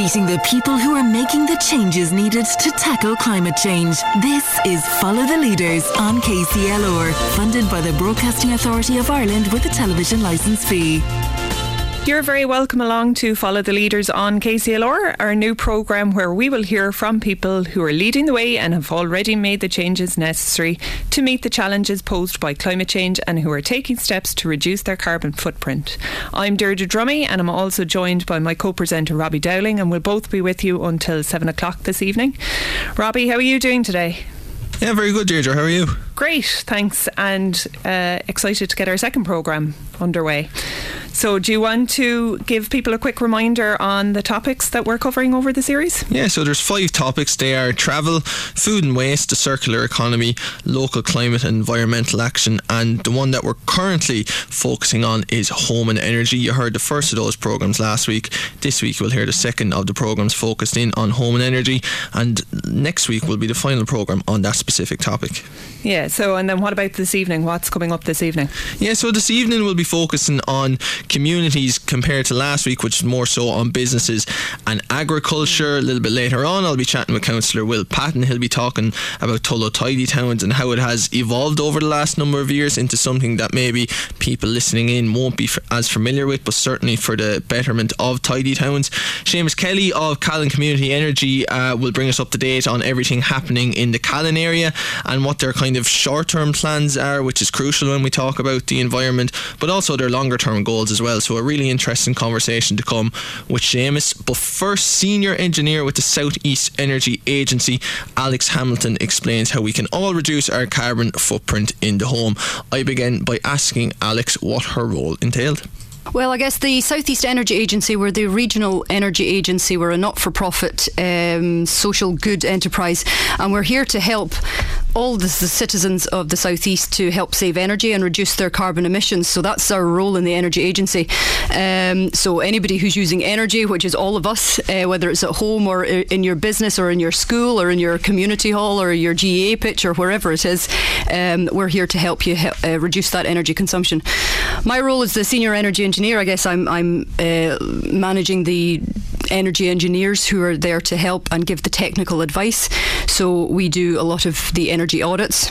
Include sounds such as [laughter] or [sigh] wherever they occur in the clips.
meeting the people who are making the changes needed to tackle climate change. This is Follow the Leaders on KCLR, funded by the Broadcasting Authority of Ireland with a television licence fee. You're very welcome along to Follow the Leaders on KCLR, our new programme where we will hear from people who are leading the way and have already made the changes necessary to meet the challenges posed by climate change and who are taking steps to reduce their carbon footprint. I'm Deirdre Drummy and I'm also joined by my co presenter Robbie Dowling, and we'll both be with you until 7 o'clock this evening. Robbie, how are you doing today? Yeah, very good, Deirdre. How are you? Great, thanks, and uh, excited to get our second programme underway. So, do you want to give people a quick reminder on the topics that we're covering over the series? Yeah, so there's five topics. They are travel, food and waste, the circular economy, local climate and environmental action, and the one that we're currently focusing on is home and energy. You heard the first of those programs last week. This week we'll hear the second of the programs focused in on home and energy, and next week will be the final program on that specific topic. Yeah, so and then what about this evening? What's coming up this evening? Yeah, so this evening we'll be focusing on communities compared to last week, which is more so on businesses and agriculture. A little bit later on, I'll be chatting with Councillor Will Patton. He'll be talking about Tullow Tidy Towns and how it has evolved over the last number of years into something that maybe people listening in won't be as familiar with, but certainly for the betterment of Tidy Towns. Seamus Kelly of Callan Community Energy uh, will bring us up to date on everything happening in the Callan area and what they're kind of short term plans are, which is crucial when we talk about the environment, but also their longer term goals as well. So, a really interesting conversation to come with Seamus. But first, senior engineer with the Southeast Energy Agency, Alex Hamilton, explains how we can all reduce our carbon footprint in the home. I begin by asking Alex what her role entailed. Well, I guess the Southeast Energy Agency, we're the regional energy agency, we're a not for profit um, social good enterprise, and we're here to help all the, the, citizens of the southeast to help save energy and reduce their carbon emissions. So that's our role in the energy agency. Um, so anybody who's using energy, which is all of us, uh, whether it's at home or in your business or in your school or in your community hall or your GAA pitch or wherever it is, um, we're here to help you help, uh, reduce that energy consumption. My role as the senior energy engineer, I guess I'm, I'm uh, managing the energy engineers who are there to help and give the technical advice. So we do a lot of the energy audits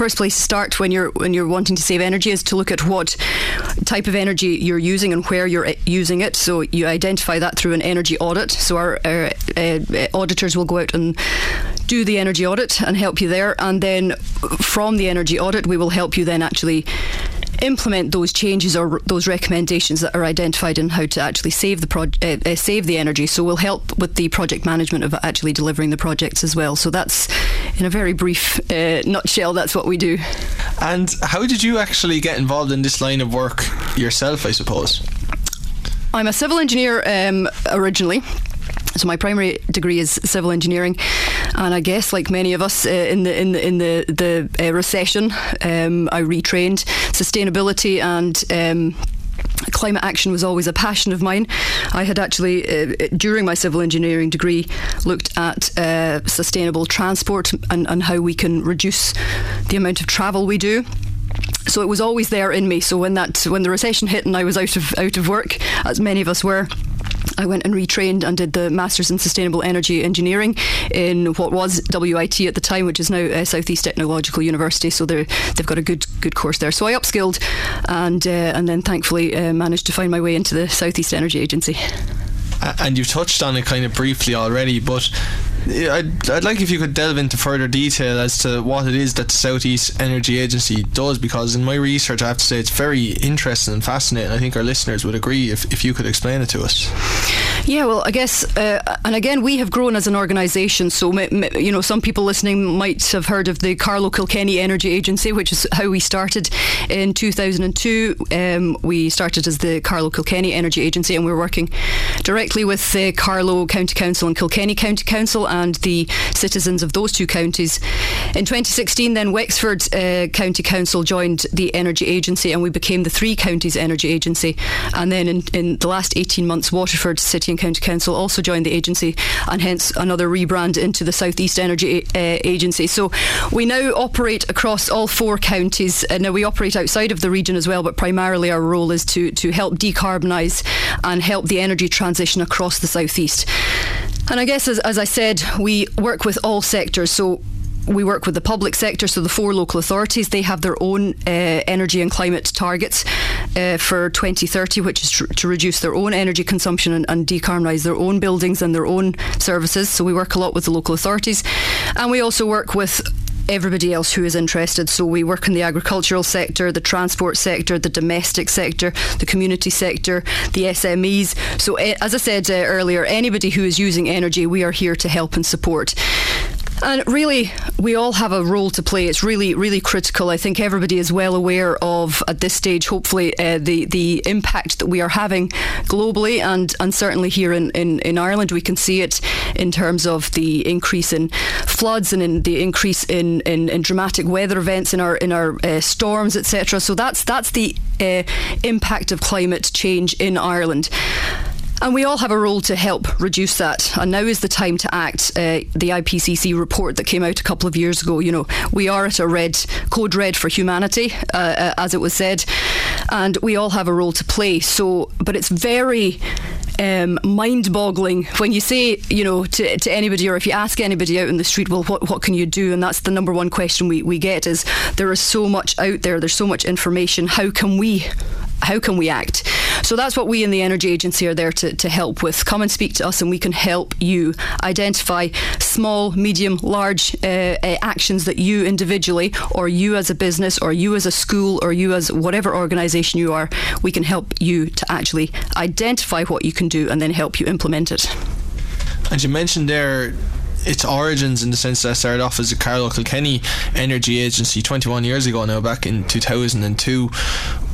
first place to start when you're when you're wanting to save energy is to look at what type of energy you're using and where you're using it. So you identify that through an energy audit. So our, our uh, auditors will go out and do the energy audit and help you there, and then from the energy audit, we will help you then actually implement those changes or those recommendations that are identified in how to actually save the pro- uh, uh, save the energy. So we'll help with the project management of actually delivering the projects as well. So that's in a very brief uh, nutshell. That's what we do. And how did you actually get involved in this line of work yourself? I suppose. I'm a civil engineer um, originally. So my primary degree is civil engineering, and I guess like many of us uh, in the in the in the the uh, recession, um, I retrained sustainability and. Um, climate action was always a passion of mine. I had actually, uh, during my civil engineering degree, looked at uh, sustainable transport and, and how we can reduce the amount of travel we do so it was always there in me. So when that when the recession hit and I was out of out of work, as many of us were, I went and retrained and did the Masters in Sustainable Energy Engineering in what was WIT at the time, which is now uh, Southeast Technological University. So they've got a good good course there. So I upskilled and uh, and then thankfully uh, managed to find my way into the Southeast Energy Agency. And you've touched on it kind of briefly already, but I'd, I'd like if you could delve into further detail as to what it is that the Southeast Energy Agency does, because in my research, I have to say it's very interesting and fascinating. I think our listeners would agree if, if you could explain it to us. Yeah, well, I guess, uh, and again, we have grown as an organisation. So, you know, some people listening might have heard of the Carlow Kilkenny Energy Agency, which is how we started in 2002. Um, we started as the Carlow Kilkenny Energy Agency, and we're working directly with the Carlow County Council and Kilkenny County Council and the citizens of those two counties. In 2016, then Wexford uh, County Council joined the Energy Agency, and we became the Three Counties Energy Agency. And then in, in the last 18 months, Waterford City and County Council also joined the agency, and hence another rebrand into the Southeast Energy uh, Agency. So we now operate across all four counties. Uh, now we operate outside of the region as well, but primarily our role is to to help decarbonise and help the energy transition transition across the southeast. And I guess, as, as I said, we work with all sectors. So we work with the public sector, so the four local authorities, they have their own uh, energy and climate targets uh, for 2030, which is tr- to reduce their own energy consumption and, and decarbonise their own buildings and their own services. So we work a lot with the local authorities. And we also work with everybody else who is interested. So we work in the agricultural sector, the transport sector, the domestic sector, the community sector, the SMEs. So, eh, as I said uh, earlier, anybody who is using energy, we are here to help and support. And really, we all have a role to play. It's really, really critical. I think everybody is well aware of, at this stage, hopefully, uh, the the impact that we are having globally, and and certainly here in, in, in Ireland, we can see it in terms of the increase in floods and in the increase in, in, in dramatic weather events in our in our uh, storms, etc. So that's that's the uh, impact of climate change in Ireland. And we all have a role to help reduce that. And now is the time to act. Uh, the IPCC report that came out a couple of years ago, you know, we are at a red code red for humanity, uh, uh, as it was said, and we all have a role to play. So, but it's very um, mind-boggling when you say, you know, to, to anybody or if you ask anybody out in the street, well, what, what can you do? And that's the number one question we, we get is there is so much out there, there's so much information. How can we how can we act? So that's what we in the Energy Agency are there to, to help with. Come and speak to us, and we can help you identify small, medium, large uh, uh, actions that you individually, or you as a business, or you as a school, or you as whatever organisation you are, we can help you to actually identify what you can do and then help you implement it. And you mentioned there its origins in the sense that it started off as a Carlow Kilkenny energy agency 21 years ago now, back in 2002.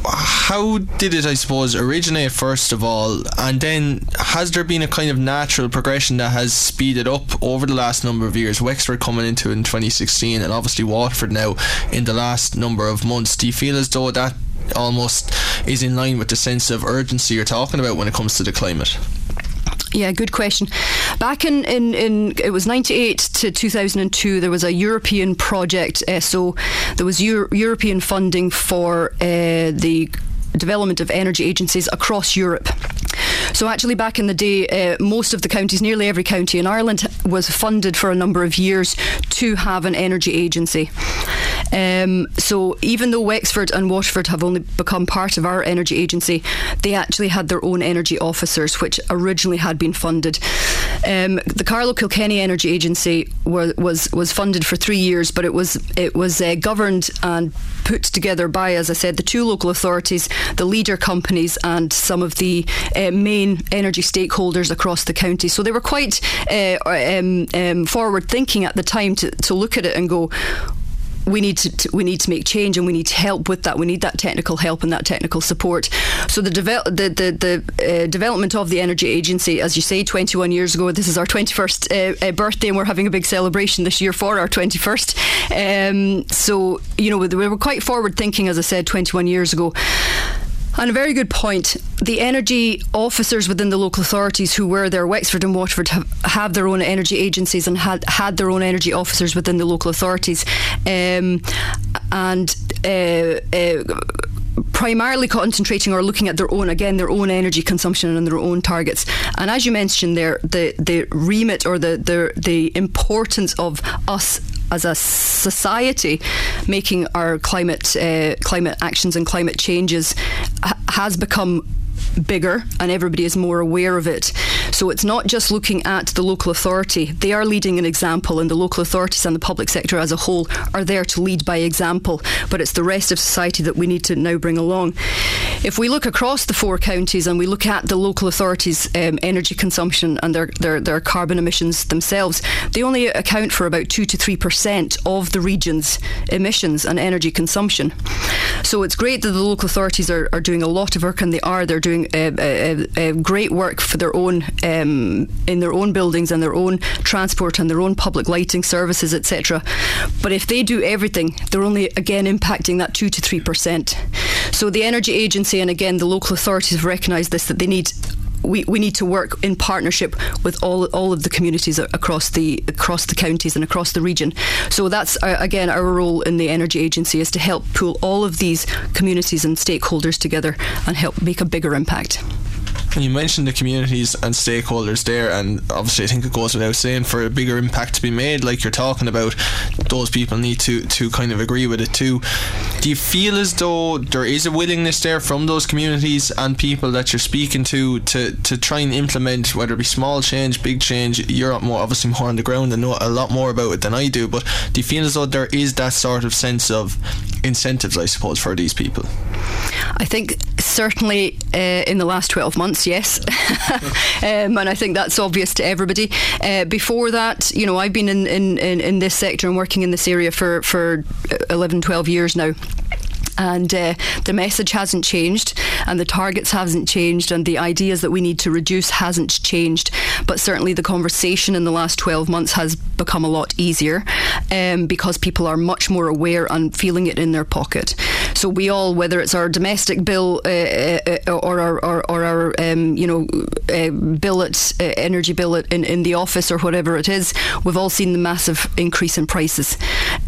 How did it, I suppose, originate first of all, and then has there been a kind of natural progression that has speeded up over the last number of years? Wexford coming into in 2016, and obviously Waterford now in the last number of months. Do you feel as though that almost is in line with the sense of urgency you're talking about when it comes to the climate? Yeah, good question. Back in, in, in it was 98 to 2002, there was a European project. Uh, so there was Euro- European funding for uh, the development of energy agencies across Europe. So actually, back in the day, uh, most of the counties, nearly every county in Ireland, was funded for a number of years to have an energy agency. Um, so even though Wexford and Waterford have only become part of our energy agency, they actually had their own energy officers, which originally had been funded. Um, the Carlow Kilkenny Energy Agency were, was was funded for three years, but it was it was uh, governed and put together by, as I said, the two local authorities, the leader companies, and some of the uh, main energy stakeholders across the county. So they were quite uh, um, um, forward thinking at the time to, to look at it and go, we need to, to, we need to make change and we need help with that. We need that technical help and that technical support. So the devel- the the, the uh, development of the energy agency, as you say, 21 years ago. This is our 21st uh, uh, birthday, and we're having a big celebration this year for our 21st. Um, so you know we were quite forward thinking, as I said, 21 years ago. And a very good point. The energy officers within the local authorities who were there, Wexford and Waterford, have, have their own energy agencies and had had their own energy officers within the local authorities, um, and. Uh, uh, primarily concentrating or looking at their own again their own energy consumption and their own targets and as you mentioned there the the remit or the the the importance of us as a society making our climate uh, climate actions and climate changes ha- has become bigger and everybody is more aware of it. So it's not just looking at the local authority. They are leading an example, and the local authorities and the public sector as a whole are there to lead by example. But it's the rest of society that we need to now bring along. If we look across the four counties and we look at the local authorities' um, energy consumption and their, their, their carbon emissions themselves, they only account for about 2 to 3% of the region's emissions and energy consumption. So it's great that the local authorities are, are doing a lot of work, and they are. They're doing uh, uh, uh, great work for their own um, in their own buildings and their own transport and their own public lighting services, etc. But if they do everything, they're only again impacting that two to three percent. So the energy agency and again the local authorities have recognised this that they need we, we need to work in partnership with all all of the communities across the across the counties and across the region. So that's uh, again our role in the energy agency is to help pull all of these communities and stakeholders together and help make a bigger impact. And you mentioned the communities and stakeholders there, and obviously, I think it goes without saying for a bigger impact to be made, like you're talking about, those people need to, to kind of agree with it too. Do you feel as though there is a willingness there from those communities and people that you're speaking to to, to try and implement, whether it be small change, big change? You're more obviously more on the ground and know a lot more about it than I do, but do you feel as though there is that sort of sense of incentives, I suppose, for these people? I think certainly uh, in the last 12 months, yes. [laughs] um, and I think that's obvious to everybody. Uh, before that, you know, I've been in, in, in, in this sector and working in this area for, for 11, 12 years now and uh, the message hasn't changed and the targets hasn't changed and the ideas that we need to reduce hasn't changed but certainly the conversation in the last 12 months has become a lot easier um, because people are much more aware and feeling it in their pocket so we all whether it's our domestic bill uh, uh, uh or our, or, or our um, you know uh, bill at uh, energy bill in, in the office or whatever it is we've all seen the massive increase in prices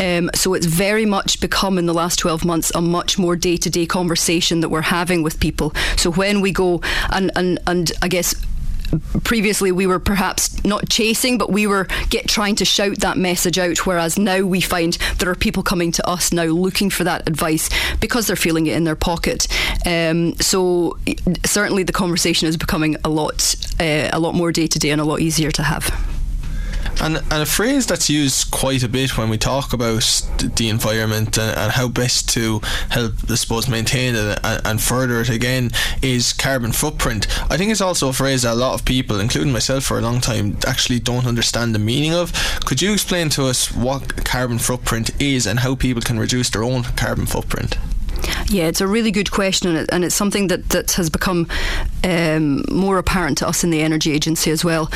um, so it's very much become in the last 12 months a much more day to day conversation that we're having with people. So when we go and, and, and I guess previously we were perhaps not chasing but we were get trying to shout that message out whereas now we find there are people coming to us now looking for that advice because they're feeling it in their pocket. Um, so certainly the conversation is becoming a lot uh, a lot more day to day and a lot easier to have and, and a phrase that's used quite a bit when we talk about the environment and, and how best to help, I suppose, maintain it and, and, further it again is carbon footprint. I think it's also a phrase that a lot of people, including myself for a long time, actually don't understand the meaning of. Could you explain to us what carbon footprint is and how people can reduce their own carbon footprint? Yeah, it's a really good question, and it's something that, that has become um, more apparent to us in the energy agency as well.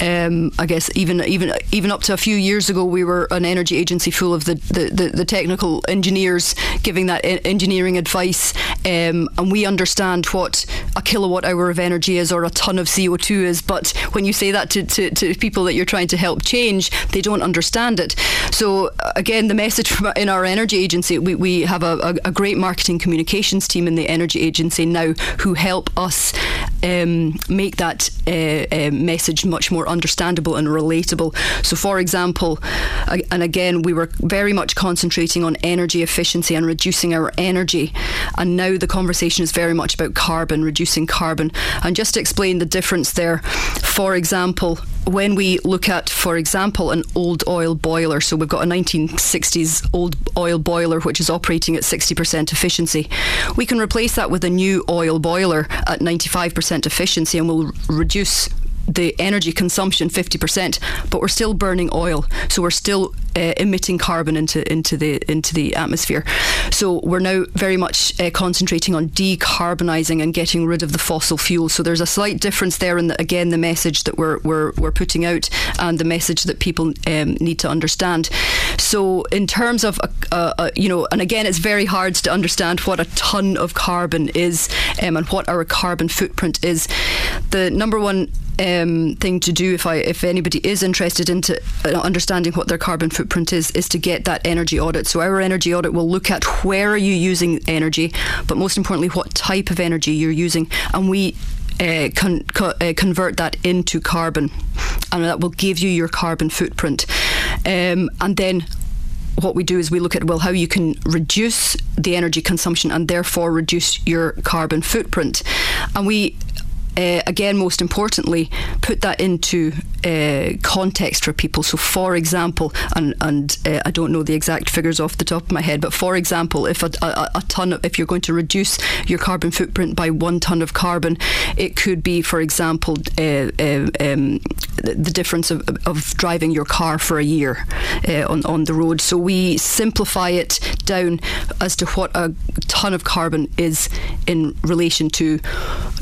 Um, I guess even even even up to a few years ago, we were an energy agency full of the the, the, the technical engineers giving that engineering advice, um, and we understand what a kilowatt hour of energy is or a ton of CO two is. But when you say that to, to, to people that you're trying to help change, they don't understand it. So again, the message in our energy agency, we, we have a, a, a great marketing communications team in the energy agency now who help us um, make that uh, uh, message much more understandable and relatable. So, for example, and again, we were very much concentrating on energy efficiency and reducing our energy, and now the conversation is very much about carbon, reducing carbon. And just to explain the difference there, for example, when we look at, for example, an old oil boiler, so we've got a 1960s old oil boiler which is operating at 60% efficiency, we can replace that with a new oil boiler at 95% efficiency and we'll reduce the energy consumption 50%, but we're still burning oil. So we're still uh, emitting carbon into into the into the atmosphere. So we're now very much uh, concentrating on decarbonising and getting rid of the fossil fuels. So there's a slight difference there in the, again the message that we're, we're we're putting out and the message that people um, need to understand. So in terms of uh, uh, you know, and again it's very hard to understand what a ton of carbon is um, and what our carbon footprint is. The number one um, thing to do if I if anybody is interested into uh, understanding what their carbon footprint is is to get that energy audit. So our energy audit will look at where are you using energy, but most importantly, what type of energy you're using, and we uh, con- co- uh, convert that into carbon, and that will give you your carbon footprint. Um, and then what we do is we look at well how you can reduce the energy consumption and therefore reduce your carbon footprint and we uh, again, most importantly, put that into uh, context for people. So, for example, and and uh, I don't know the exact figures off the top of my head, but for example, if a, a, a ton of, if you're going to reduce your carbon footprint by one ton of carbon, it could be, for example, uh, uh, um, the difference of, of, driving your car for a year uh, on on the road. So we simplify it down as to what a ton of carbon is in relation to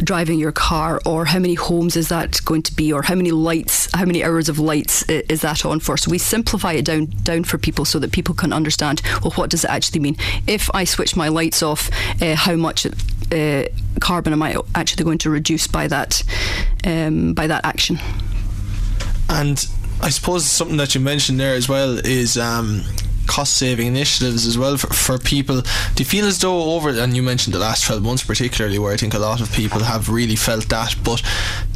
driving your car or how many homes is that going to be or how many lights how many hours of lights is that on for? So we simplify it down down for people so that people can understand well what does it actually mean? If I switch my lights off uh, how much uh, carbon am I actually going to reduce by that um, by that action and I suppose something that you mentioned there as well is um, cost saving initiatives as well for, for people. Do you feel as though over, and you mentioned the last 12 months particularly, where I think a lot of people have really felt that, but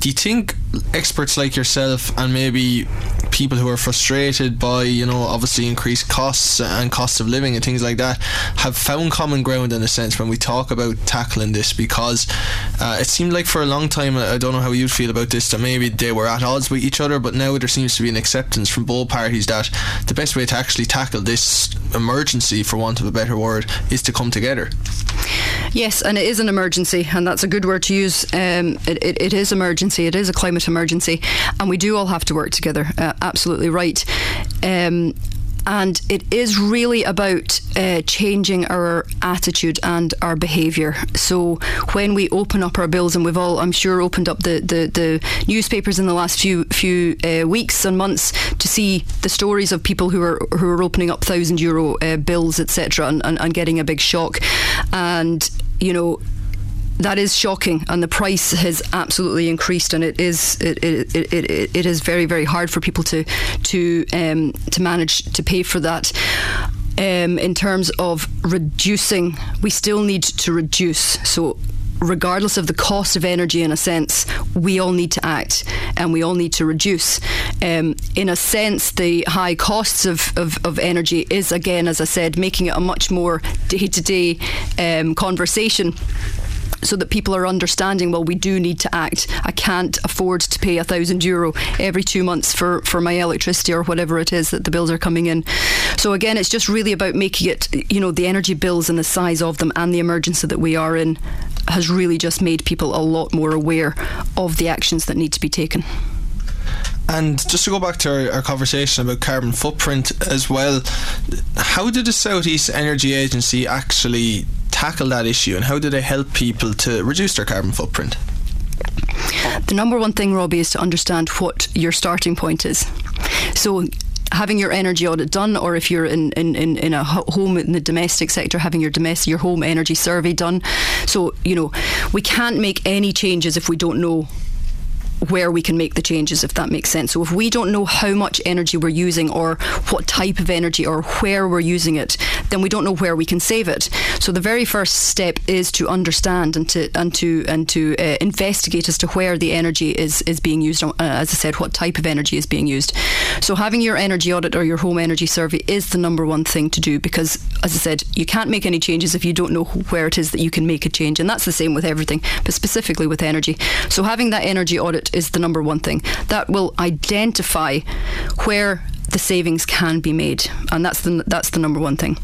do you think experts like yourself and maybe people who are frustrated by, you know, obviously increased costs and cost of living and things like that have found common ground in a sense when we talk about tackling this? Because uh, it seemed like for a long time, I don't know how you'd feel about this, that maybe they were at odds with each other, but now there seems to be an acceptance from both parties that the best way to actually tackle this emergency, for want of a better word, is to come together. Yes, and it is an emergency, and that's a good word to use. Um, it, it, it is emergency. It is a climate emergency, and we do all have to work together. Uh, absolutely right. Um, and it is really about uh, changing our attitude and our behaviour. So when we open up our bills, and we've all, I'm sure, opened up the, the, the newspapers in the last few few uh, weeks and months to see the stories of people who are who are opening up thousand euro uh, bills, etc., and, and, and getting a big shock, and you know that is shocking, and the price has absolutely increased, and it is it, it, it, it, it is very very hard for people to to um, to manage to pay for that. Um, in terms of reducing, we still need to reduce. So regardless of the cost of energy, in a sense, we all need to act and we all need to reduce. Um, in a sense, the high costs of, of, of, energy is, again, as I said, making it a much more day to day conversation so that people are understanding well we do need to act. I can't afford to pay a thousand euro every two months for for my electricity or whatever it is that the bills are coming in. So again it's just really about making it you know the energy bills and the size of them and the emergency that we are in has really just made people a lot more aware of the actions that need to be taken. And just to go back to our, our, conversation about carbon footprint as well, how did the Southeast Energy Agency actually tackle that issue and how do they help people to reduce their carbon footprint? The number one thing, Robbie, is to understand what your starting point is. So having your energy audit done, or if you're in, in, in, in, a home in the domestic sector, having your domestic your home energy survey done. So you know we can't make any changes if we don't know where we can make the changes, if that makes sense. So if we don't know how much energy we're using or what type of energy or where we're using it, then we don't know where we can save it. So the very first step is to understand and to and to and to uh, investigate as to where the energy is is being used. Uh, as I said, what type of energy is being used. So having your energy audit or your home energy survey is the number one thing to do because, as I said, you can't make any changes if you don't know where it is that you can make a change, and that's the same with everything, but specifically with energy. So having that energy audit is the number one thing. That will identify where the savings can be made, and that's the that's the number one thing.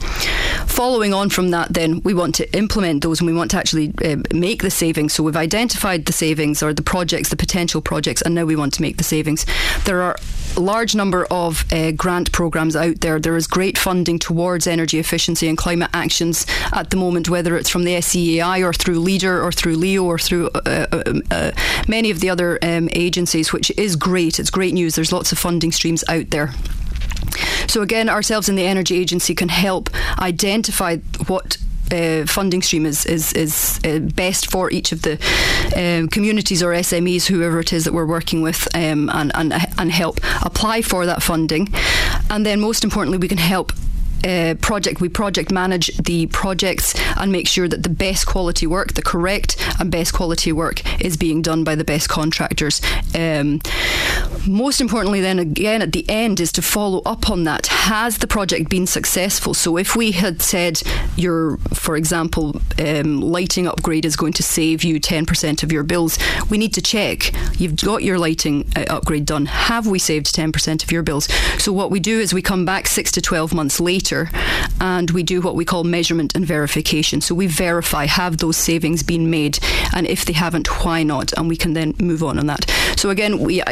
Following on from that, then we want to implement those, and we want to actually uh, make the savings. So we've identified the savings or the projects, the potential projects, and now we want to make the savings. There are a large number of uh, grant programs out there. There is great funding towards energy efficiency and climate actions at the moment, whether it's from the SEAI or through Leader or through Leo or through uh, um, uh, many of the other um, agencies, which is great. It's great news. There's lots of funding streams out there. So again, ourselves in the Energy Agency can help identify what uh, funding stream is is, is uh, best for each of the um, communities or SMEs, whoever it is that we're working with, um, and, and and help apply for that funding. And then, most importantly, we can help uh, project, we project manage the projects and make sure that the best quality work, the correct and best quality work, is being done by the best contractors. Um, most importantly, then again at the end, is to follow up on that. Has the project been successful? So if we had said your, for example, um, lighting upgrade is going to save you 10% of your bills, we need to check. You've got your lighting uh, upgrade done. Have we saved 10% of your bills? So what we do is we come back six to 12 months later and we do what we call measurement and verification. So we verify have those savings been made, and if they haven't, why not? And we can then move on on that. So again, we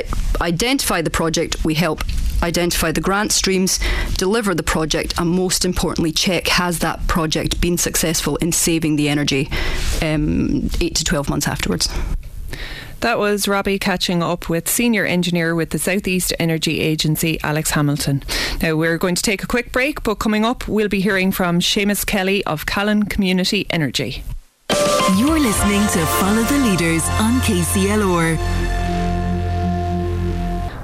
identify the project, we help identify the grant streams, deliver the project, and most importantly, check has that project been successful in saving the energy um, eight to 12 months afterwards. That was Robbie catching up with senior engineer with the Southeast Energy Agency, Alex Hamilton. Now we're going to take a quick break, but coming up, we'll be hearing from Seamus Kelly of Callan Community Energy. You're listening to Follow the Leaders on KCLR.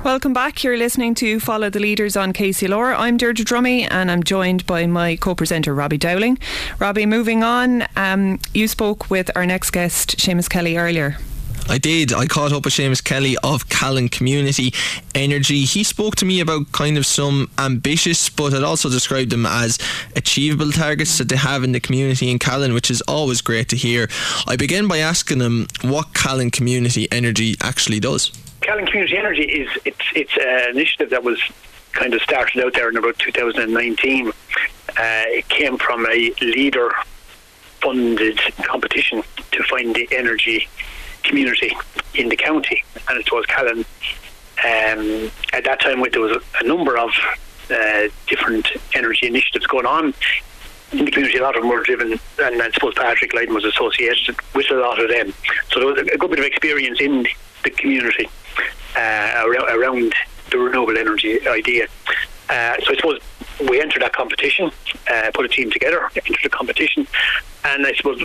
Welcome back. You're listening to Follow the Leaders on KCLR. I'm Deirdre Drummy and I'm joined by my co presenter, Robbie Dowling. Robbie, moving on, um, you spoke with our next guest, Seamus Kelly, earlier. I did. I caught up with Seamus Kelly of Callan Community Energy. He spoke to me about kind of some ambitious, but I'd also described them as achievable targets that they have in the community in Callan, which is always great to hear. I began by asking him what Callan Community Energy actually does. Callan Community Energy is it's it's an initiative that was kind of started out there in about 2019. Uh, it came from a leader funded competition to find the energy community in the county, and it was Callan. Um, at that time, there was a, a number of uh, different energy initiatives going on in the community. A lot of them were driven, and I suppose Patrick Lydon was associated with a lot of them. So there was a good bit of experience in the community uh, around the renewable energy idea. Uh, so I suppose we entered that competition, uh, put a team together, entered the competition, and I suppose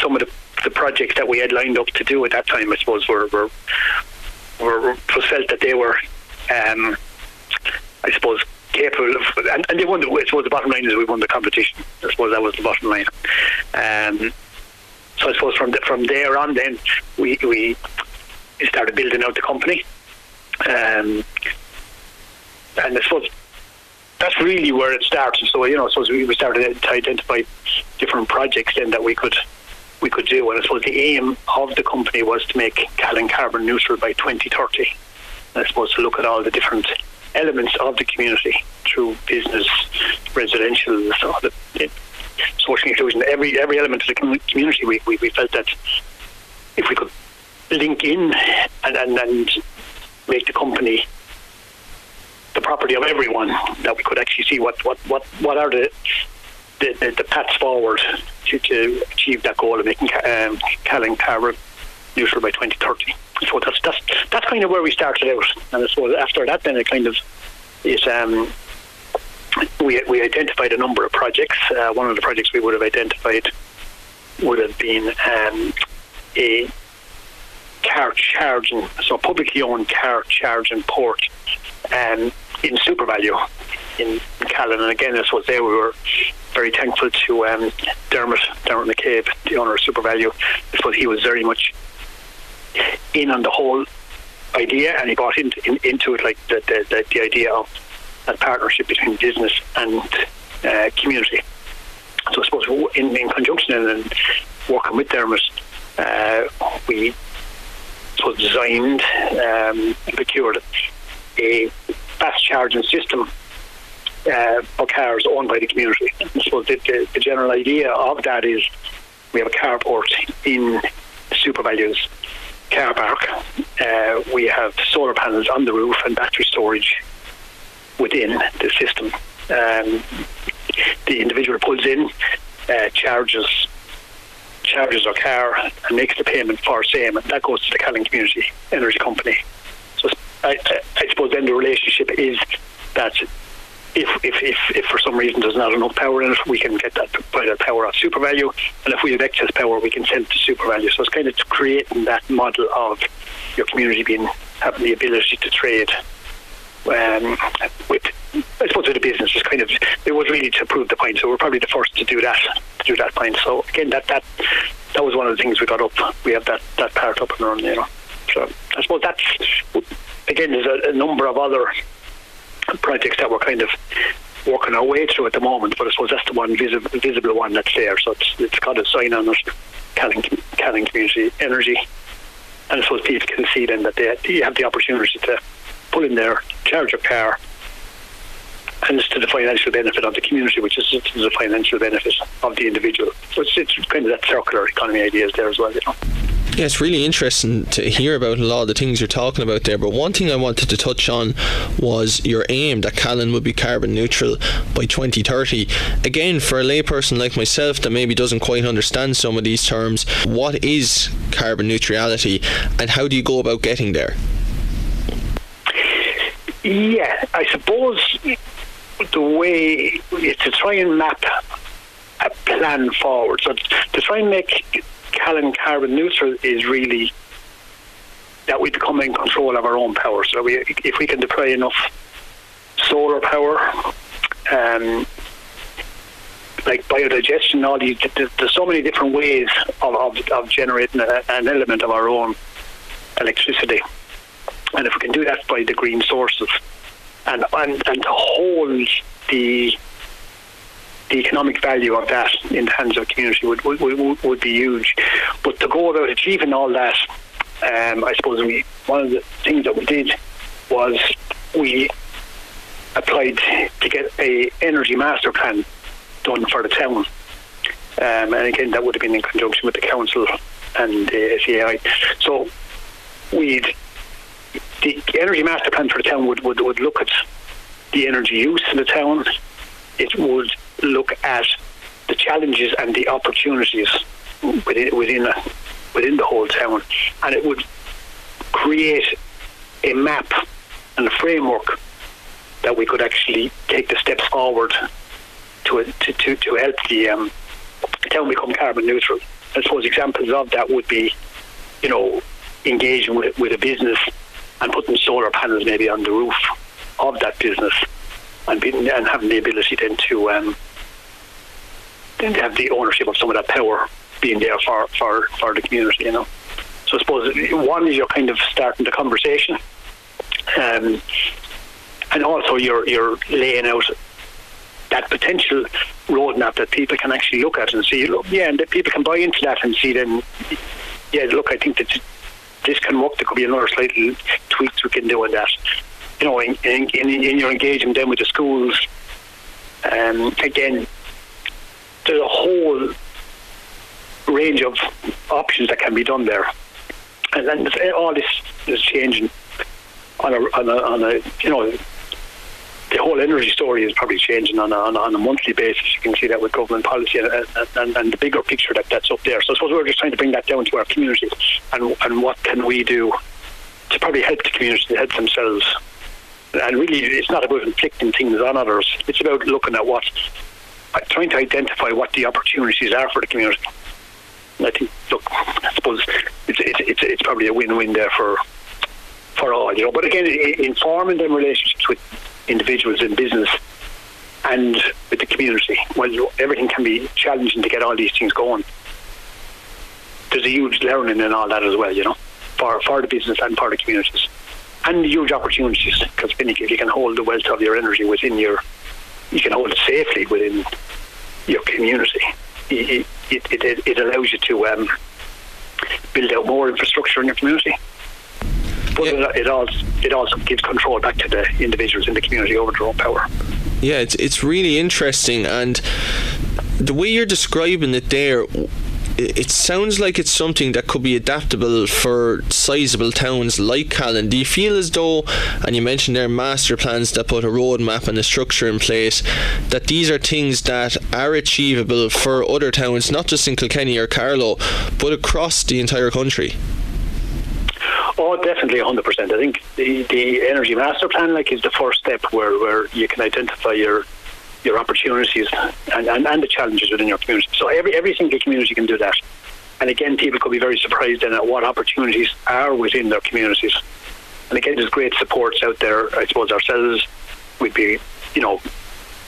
some of the, the projects that we had lined up to do at that time, I suppose, were were, were felt that they were, um, I suppose, capable of, and, and they won. The, I suppose the bottom line is we won the competition. I suppose that was the bottom line. Um, so I suppose from the, from there on, then we we started building out the company, um, and I suppose that's really where it started. So you know, so we started to identify different projects then that we could we could do. And I suppose the aim of the company was to make Callan carbon neutral by 2030. And I suppose to look at all the different elements of the community through business, residential, so the, social inclusion, every every element of the community. We, we, we felt that if we could link in and, and, and make the company the property of everyone, that we could actually see what, what, what, what are the the, the, the paths forward to, to achieve that goal of making um, Callan carbon neutral by 2030. So that's that's that's kind of where we started out, and suppose after that, then it kind of is. Um, we we identified a number of projects. Uh, one of the projects we would have identified would have been um, a car charging, so publicly owned car charging port um, in SuperValu in Callan. And again, this was there. We were very thankful to um, Dermot, Dermot McCabe, the owner of SuperValu. because he was very much in on the whole idea and he bought into, in, into it like the, the, the, idea of that partnership between business and uh, community. So I suppose in, in conjunction and working with Dermot, uh, we designed um, and procured a fast charging system uh, for cars owned by the community. So the, the, the, general idea of that is we have a carport in Super SuperValu's car park. Uh, we have solar panels on the roof and battery storage within the system. Um, the individual pulls in, uh, charges charges their car and makes the payment for same, and that goes to the Callan Community Energy Company. So I, I, I suppose then the relationship is that if, if, if, if for some reason there's not enough power in it, we can get that that power off SuperValu, and if we have excess power, we can send it to SuperValu. So it's kind of creating that model of your community being having the ability to trade um, with I suppose with the business is kind of it was really to prove the point. So we're probably the first to do that to do that point. So again, that that that was one of the things we got up. We have that that part up and running, you know. So I suppose that's again there's a, a number of other projects that we're kind of working our way through at the moment. But I suppose that's the one visible, visible one that's there. So it's it's got a sign on it, Callan, Callan Community Energy, and I suppose people can see then that they, they have the opportunity to pull in there, charge a car, and it's to the financial benefit of the community, which is to the financial benefit of the individual. So it's, it's kind of that circular economy ideas there as well, you know. Yeah, it's really interesting to hear about a lot of the things you're talking about there. But one thing I wanted to touch on was your aim that Callan would be carbon neutral by 2030. Again, for a layperson like myself that maybe doesn't quite understand some of these terms, what is carbon neutrality and how do you go about getting there? Yeah, I suppose the way is to try and map a plan forward. So to try and make Callan carbon neutral is really that we become in control of our own power. So we, if we can deploy enough solar power, um, like biodigestion, all these, there's so many different ways of, of, of generating a, an element of our own electricity. And if we can do that by the green sources and, and, and to hold the the economic value of that in the hands of the community would, would, would, be huge. But to go about achieving all that, um, I suppose we, one of the things that we did was we applied to get a energy master plan done for the town. Um, and again, that would have been in conjunction with the council and the SEI. So we'd the energy master plan for the town would, would, would look at the energy use in the town. It would look at the challenges and the opportunities within within, a, within the whole town, and it would create a map and a framework that we could actually take the steps forward to to to, to help the um, town become carbon neutral. I suppose examples of that would be, you know, engaging with with a business and putting solar panels maybe on the roof of that business and being, and having the ability then to um, then have the ownership of some of that power being there for, for, for the community, you know. So I suppose one is you're kind of starting the conversation, um, and also you're you're laying out that potential roadmap that people can actually look at and see. Look, yeah, and that people can buy into that and see. Then, yeah, look, I think that this can work. There could be another slight tweaks we can do on that. You know, in, in, in your engagement then with the schools, um, again, there's a whole range of options that can be done there, and then all this is changing on a, on a, on a you know the whole energy story is probably changing on a, on a, on a monthly basis. You can see that with government policy and, and, and, the bigger picture that, that's up there. So I suppose we're just trying to bring that down to our communities and, and what can we do to probably help the community to help themselves. And really, it's not about inflicting things on others. It's about looking at what, trying to identify what the opportunities are for the community. And I think, look, I suppose it's, it's, it's, it's probably a win-win there for for all, you know. But again, informing them relationships with individuals in business and with the community. Well, everything can be challenging to get all these things going. There's a huge learning in all that as well, you know, for, for the business and for the communities. And huge opportunities, because if you can hold the wealth of your energy within your, you can hold it safely within your community. It, it, it, it allows you to um, build out more infrastructure in your community but yeah. it, also it also gives control back to the individuals in the community over their own power. Yeah, it's it's really interesting, and the way you're describing it there it sounds like it's something that could be adaptable for sizable towns like Callan. Do you feel as though, and you mentioned their master plans that put a roadmap and a structure in place, that these are things that are achievable for other towns, not just in Kilkenny or Carlow, but across the entire country? Oh, definitely 100%. I think the, the energy master plan like is the first step where, where you can identify your your opportunities and, and, and the challenges within your community. So every every single community can do that. And again, people could be very surprised then at what opportunities are within their communities. And again, there's great supports out there. I suppose ourselves, we'd be, you know,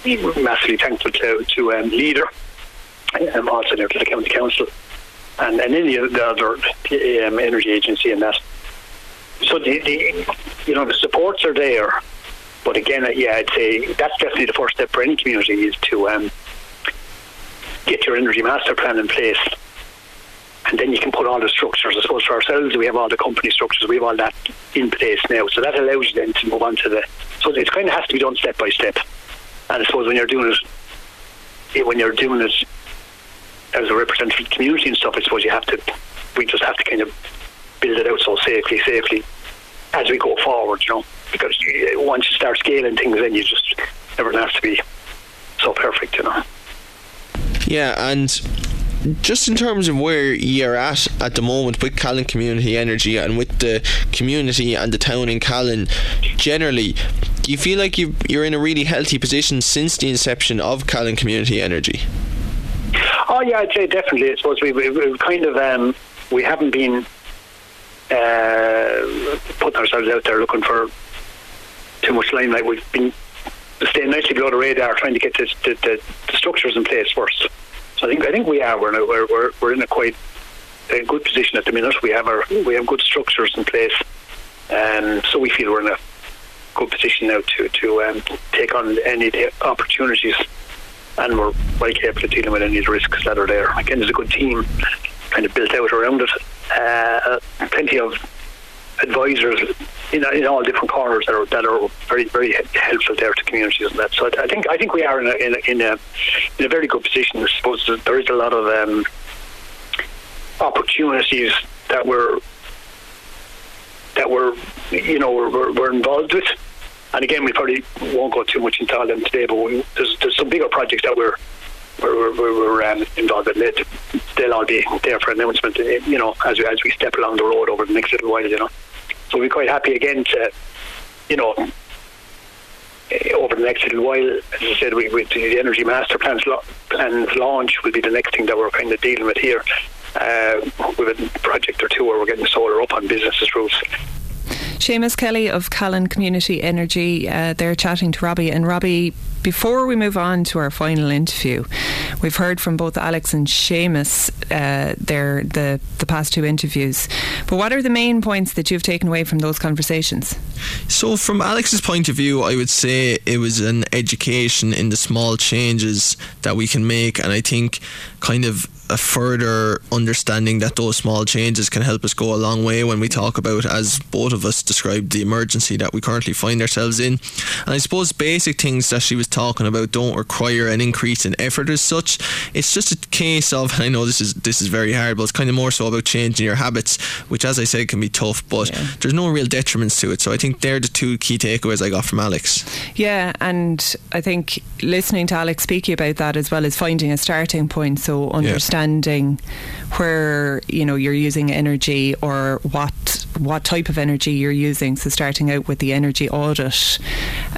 massively thankful to to um, leader, um, also to the county council, and, and any other um, energy agency and that so the, the you know the supports are there, but again, yeah, I'd say that's definitely the first step for any community is to um, get your energy master plan in place, and then you can put all the structures. I suppose for ourselves, we have all the company structures, we have all that in place now, so that allows you then to move on to the. So it kind of has to be done step by step, and I suppose when you're doing it, when you're doing it as a representative community and stuff, I suppose you have to. We just have to kind of build it out so safely, safely as we go forward, you know. Because you, once you start scaling things, then you just everything has to be so perfect, you know. Yeah, and just in terms of where you're at at the moment with Callan Community Energy and with the community and the town in Callan generally, do you feel like you you're in a really healthy position since the inception of Callan Community Energy? Oh yeah, I'd say definitely. I suppose we, we, we've kind of um, we haven't been uh, putting ourselves out there looking for too much limelight. We've been staying nicely below the radar, trying to get the, the, the structures in place first. So I think I think we are. We're in a, we're, we're, we're in a quite a good position at the minute. We have our we have good structures in place, um, so we feel we're in a good position now to to um, take on any the opportunities, and we're well capable of dealing with any the risks that are there. Again, there's a good team kind of built out around it. Uh, plenty of advisors in, in all different corners that are that are very very helpful there to communities and that. So I, think I think we are in a, in a in a in a very good position. I suppose there is a lot of um, opportunities that we're that we're you know we're, we're involved with. And again, we probably won't go too much into them today, but we, there's, there's some bigger projects that we're we're, we're, we're um, involved in. It. They'll all be there for announcement, you know, as we, as we step along the road over the next little while, you know. So we're quite happy again to, you know, eh, over the next little while, as I said, we, we the energy master plans, plans launch will be the next thing that we're kind of dealing with here. Uh, with a project or two where we're getting solar up on businesses' roofs. Seamus Kelly of Callan Community Energy, uh, they're chatting to Robbie. And Robbie, before we move on to our final interview, we've heard from both Alex and Seamus uh, their, the, the past two interviews. But what are the main points that you've taken away from those conversations? So, from Alex's point of view, I would say it was an education in the small changes that we can make. And I think kind of a further understanding that those small changes can help us go a long way when we talk about, as both of us described, the emergency that we currently find ourselves in. And I suppose basic things that she was talking about don't require an increase in effort as such. It's just a case of, and I know this is this is very hard, but it's kind of more so about changing your habits, which, as I said, can be tough. But yeah. there's no real detriments to it. So I think they're the two key takeaways I got from Alex. Yeah, and I think listening to Alex speaking about that as well as finding a starting point. So understanding. Yeah understanding where you know you're using energy or what what type of energy you're using. So starting out with the energy audit,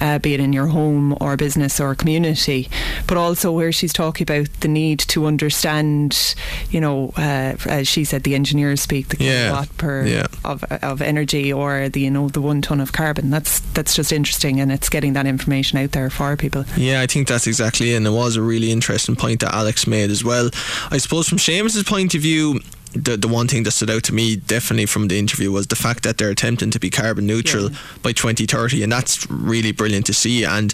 uh, be it in your home or business or community, but also where she's talking about the need to understand, you know, uh, as she said, the engineers speak the yeah. kilowatt per yeah. of of energy or the you know the one ton of carbon. That's that's just interesting, and it's getting that information out there for people. Yeah, I think that's exactly, it. and it was a really interesting point that Alex made as well. I suppose from Seamus's point of view, the the one thing that stood out to me definitely from the interview was the fact that they're attempting to be carbon neutral yeah. by 2030 and that's really brilliant to see and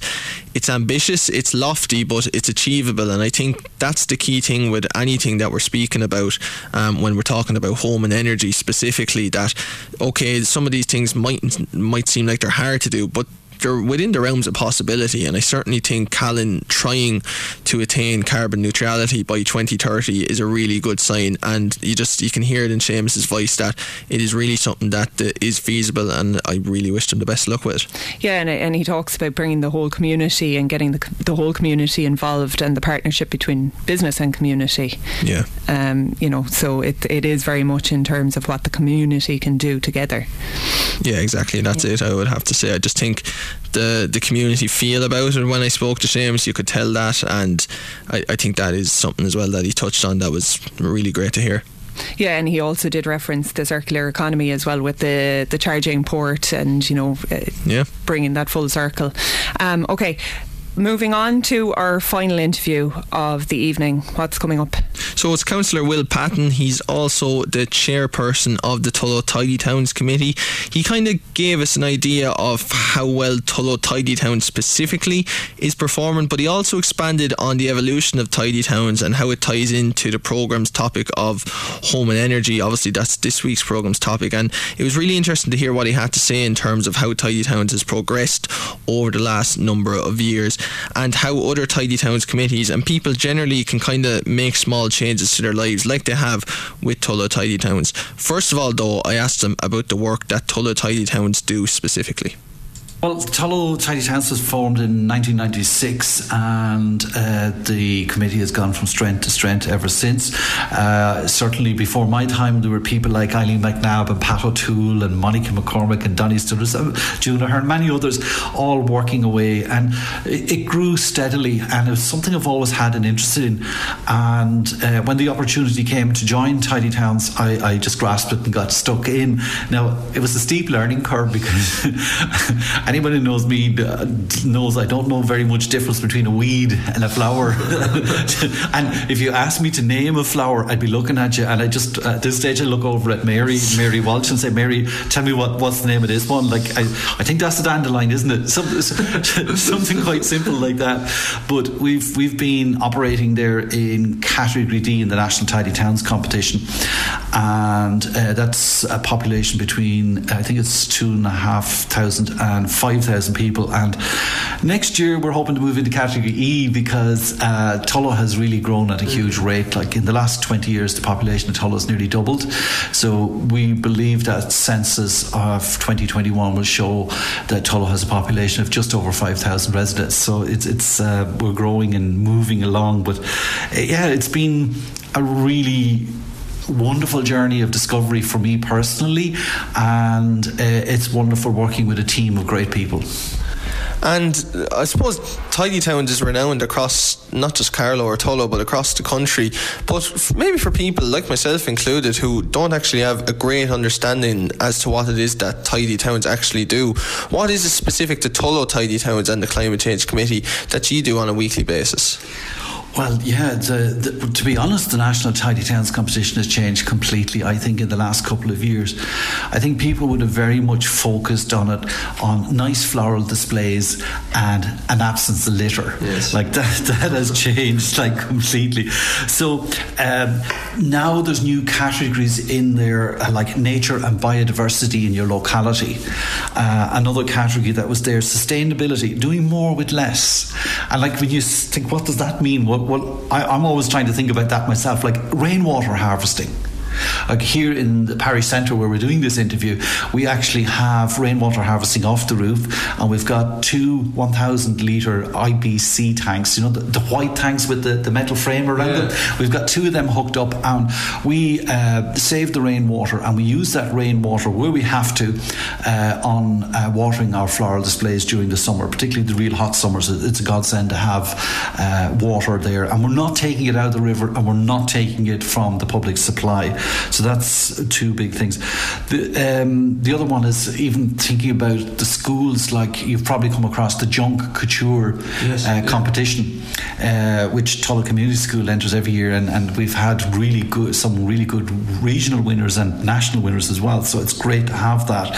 it's ambitious it's lofty but it's achievable and I think that's the key thing with anything that we're speaking about um, when we're talking about home and energy specifically that okay some of these things might might seem like they're hard to do but they're within the realms of possibility. And I certainly think Callan trying to attain carbon neutrality by 2030 is a really good sign. And you just you can hear it in Seamus's voice that it is really something that uh, is feasible. And I really wish them the best luck with it. Yeah, and, and he talks about bringing the whole community and getting the the whole community involved and the partnership between business and community. Yeah. Um, you know, so it it is very much in terms of what the community can do together. Yeah, exactly. That's yeah. it. I would have to say. I just think the the community feel about it. When I spoke to Seamus, you could tell that, and I, I think that is something as well that he touched on that was really great to hear. Yeah, and he also did reference the circular economy as well with the the charging port and you know uh, yeah bringing that full circle. Um, okay, moving on to our final interview of the evening. What's coming up? So it's Councillor Will Patton. He's also the chairperson of the Tullow Tidy Towns Committee. He kind of gave us an idea of how well Tullow Tidy Towns specifically is performing, but he also expanded on the evolution of Tidy Towns and how it ties into the programme's topic of home and energy. Obviously, that's this week's programme's topic, and it was really interesting to hear what he had to say in terms of how Tidy Towns has progressed over the last number of years and how other tidy towns committees and people generally can kind of make small changes to their lives like they have with Tullow Tidy Towns. First of all, though, I asked them about the work that Tullow Tidy Towns do specifically. Well, Tullow Tidy Towns was formed in 1996, and uh, the committee has gone from strength to strength ever since. Uh, certainly, before my time, there were people like Eileen McNabb and Pat O'Toole and Monica McCormick and Donny Studders, uh, June Ahern, many others, all working away, and it, it, grew steadily. And it was something I've always had an interest in. And uh, when the opportunity came to join Tidy Towns, I, I just grasped it and got stuck in. Now, it was a steep learning curve because. [laughs] anyone who knows me uh, knows I don't know very much difference between a weed and a flower. [laughs] and if you ask me to name a flower, I'd be looking at you, and I just at this stage I look over at Mary, Mary Walsh, and say, Mary, tell me what, what's the name of this one? Like I, I think that's the dandelion, isn't it? [laughs] Some, something quite simple like that. But we've we've been operating there in category D in the National Tidy Towns competition, and uh, that's a population between I think it's two and a half thousand and 5,000 people. And next year, we're hoping to move into category E because uh, Tullow has really grown at a huge mm. rate. Like in the last 20 years, the population of Tullow has nearly doubled. So we believe that census of 2021 will show that Tullow has a population of just over 5,000 residents. So it's, it's uh, we're growing and moving along. But yeah, it's been a really wonderful journey of discovery for me personally, and uh, it's wonderful working with a team of great people. And I suppose Tidy Towns is renowned across not just Carlow or Tullow, but across the country. But maybe for people like myself included who don't actually have a great understanding as to what it is that Tidy Towns actually do, what is it specific to Tullow Tidy Towns and the Climate Change Committee that you do on a weekly basis? Well, yeah, the, the, to be honest, the National Tidy Towns competition has changed completely, I think, in the last couple of years. I think people would have very much focused on it, on nice floral displays and an absence of litter. Yes. Like that, [laughs] that has changed like completely. So um, now there's new categories in there, uh, like nature and biodiversity in your locality. Uh, another category that was there, sustainability, doing more with less. And like when you think, what does that mean? What well, I, I'm always trying to think about that myself, like rainwater harvesting. Like here in the parish centre where we're doing this interview, we actually have rainwater harvesting off the roof, and we've got two 1,000 litre IBC tanks. You know the, the, white tanks with the, the metal frame around yeah. them. We've got two of them hooked up, and we uh, save the rainwater, and we use that rainwater where we have to uh, on uh, watering our floral displays during the summer, particularly the real hot summers. It's a godsend to have uh, water there, and we're not taking it out of the river, and we're not taking it from the public supply. So that's two big things. The, um, the other one is even thinking about the schools, like you've probably come across the Junk Kouture yes, uh, yeah. competition, uh, which Tullow Community School enters every year, and, and we've had really good, some really good regional winners and national winners as well. So it's great to have that.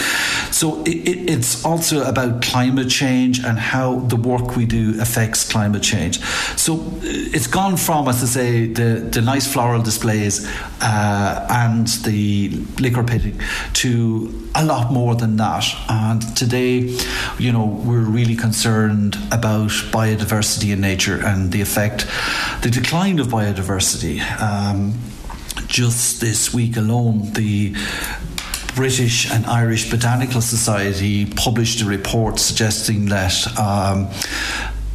So it, it, it's also about climate change and how the work we do affects climate change. So uh, it's gone from, as I say, the, the nice floral displays. Uh, and the liquor pitting to a lot more than that. And today, you know, we're really concerned about biodiversity in nature and the effect, the decline of biodiversity. Um, just this week alone, the British and Irish Botanical Society published a report suggesting that um,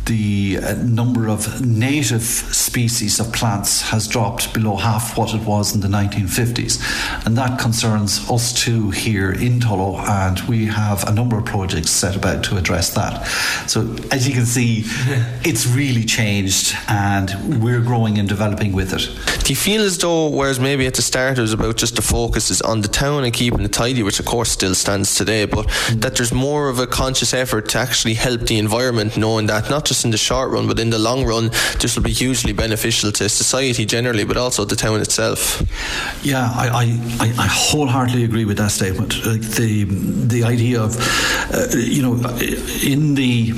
the uh, number of native species of plants has dropped below half what it was in the 1950s. And that concerns us too here in Tullow, and we have a number of projects set about to address that. So, as you can see, [laughs] it's really changed, and we're growing and developing with it. Do you feel as though, whereas maybe at the start it was about just the focus is on the town and keeping it tidy, which of course still stands today, but mm. that there's more of a conscious effort to actually help the environment, knowing that not just just in the short run, but in the long run, this will be hugely beneficial to society generally, but also the town itself. Yeah, I, I, I wholeheartedly agree with that statement. Like the the idea of, uh, you know, in the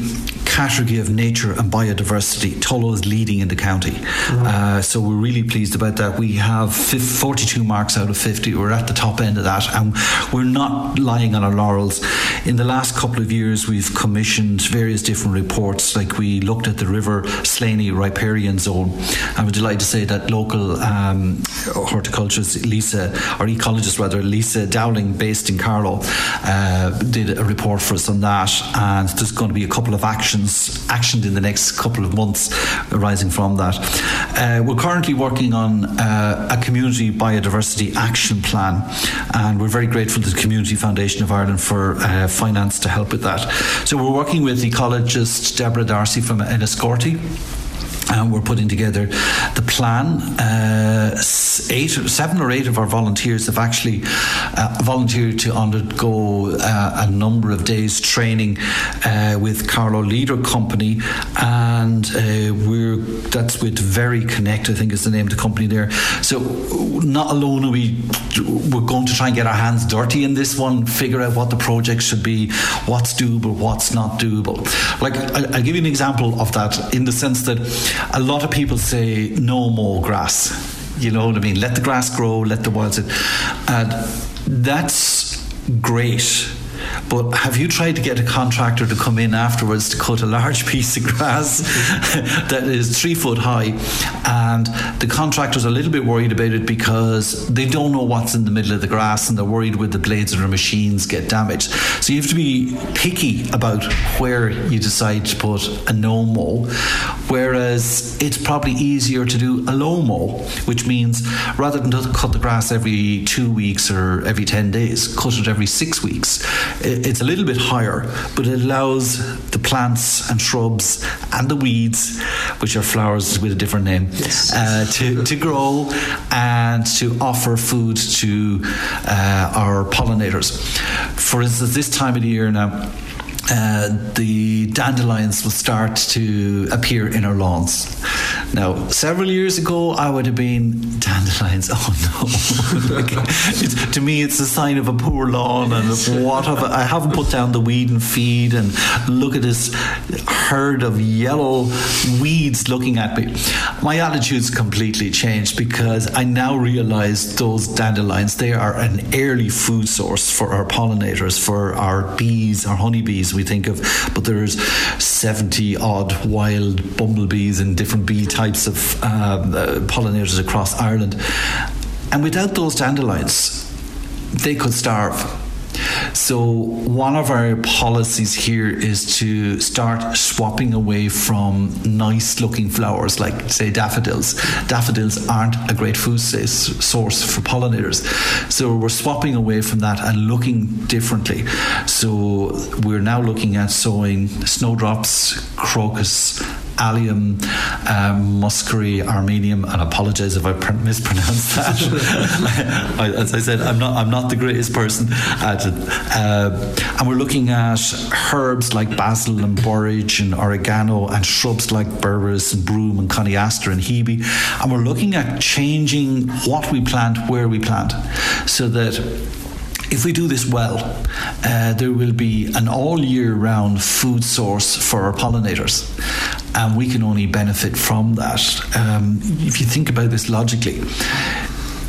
category of nature and biodiversity, Tullow is leading in the county. Mm-hmm. Uh, so we're really pleased about that. We have 42 marks out of 50. We're at the top end of that, and we're not lying on our laurels. In the last couple of years, we've commissioned various different reports, like we looked at the River Slaney riparian zone. I'm delighted to say that local um, horticulturist Lisa, or ecologist rather, Lisa Dowling, based in Carlow, uh, did a report for us on that, and there's going to be a couple of actions actioned in the next couple of months arising from that. Uh, we're currently working on uh, a community biodiversity action plan, and we're very grateful to the Community Foundation of Ireland for uh, finance to help with that. So we're working with ecologist Deborah Darcy from Enniscorthy and we're putting together the plan. Uh, eight, seven or eight of our volunteers have actually uh, volunteered to undergo uh, a number of days training uh, with Carlow Leader Company, and uh, we're that's with Very Connect, I think is the name of the company there. So not alone are we we're going to try and get our hands dirty in this one, figure out what the project should be, what's doable, what's not doable. Like I'll give you an example of that in the sense that a lot of people say no more grass. You know what I mean? Let the grass grow, let the wild. Sit. And that's great but have you tried to get a contractor to come in afterwards to cut a large [laughs] piece of grass [laughs] that is three foot high? And the contractor's a little bit worried about it because they don't know what's in the middle of the grass and they're worried with the blades of their machines get damaged. So you have to be picky about where you decide to put a no mow. Whereas it's probably easier to do a low mow, which means rather than cut the grass every two weeks or every 10 days, cut it every six weeks it's a little bit higher, but it allows the plants and shrubs and the weeds, which are flowers with a different name, yes. uh, to, to grow and to offer food to uh, our pollinators. For instance, this time of the year now, uh, the dandelions will start to appear in our lawns. Now, several years ago, I would have been [laughs] dandelions. Oh no! [laughs] like, to me, it's a sign of a poor lawn and what have I, I haven't put down the weed and feed and look at this herd of yellow weeds looking at me. My attitude's completely changed because I now realise those dandelions they are an early food source for our pollinators, for our bees, our honeybees we think of, but there's 70 odd wild bumblebees and different bee types of um, uh, pollinators across Ireland. And without those dandelions, they could starve. So, one of our policies here is to start swapping away from nice looking flowers like, say, daffodils. Daffodils aren't a great food source for pollinators. So, we're swapping away from that and looking differently. So, we're now looking at sowing snowdrops, crocus, allium, um, muscari, armenium, and I apologise if I mispronounced that. [laughs] [laughs] I, as I said, I'm not I'm not the greatest person at it. Uh, and we're looking at herbs like basil and borage and oregano and shrubs like berberis and broom and cotoneaster and hebe. And we're looking at changing what we plant, where we plant, so that if we do this well, uh, there will be an all year round food source for our pollinators. And we can only benefit from that. Um, if you think about this logically,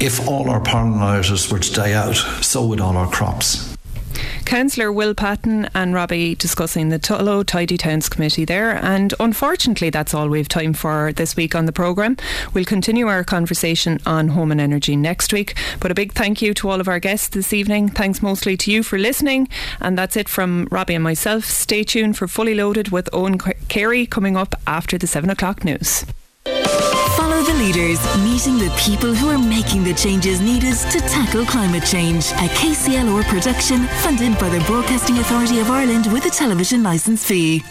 if all our pollinators were to die out, so would all our crops. Councillor Will Patton and Robbie discussing the Tullow Tidy Towns Committee there. And unfortunately, that's all we have time for this week on the programme. We'll continue our conversation on home and energy next week. But a big thank you to all of our guests this evening. Thanks mostly to you for listening. And that's it from Robbie and myself. Stay tuned for Fully Loaded with Owen Carey coming up after the 7 o'clock news. Follow the leaders, meeting the people who are making the changes needed to tackle climate change. A KCLR production funded by the Broadcasting Authority of Ireland with a television licence fee.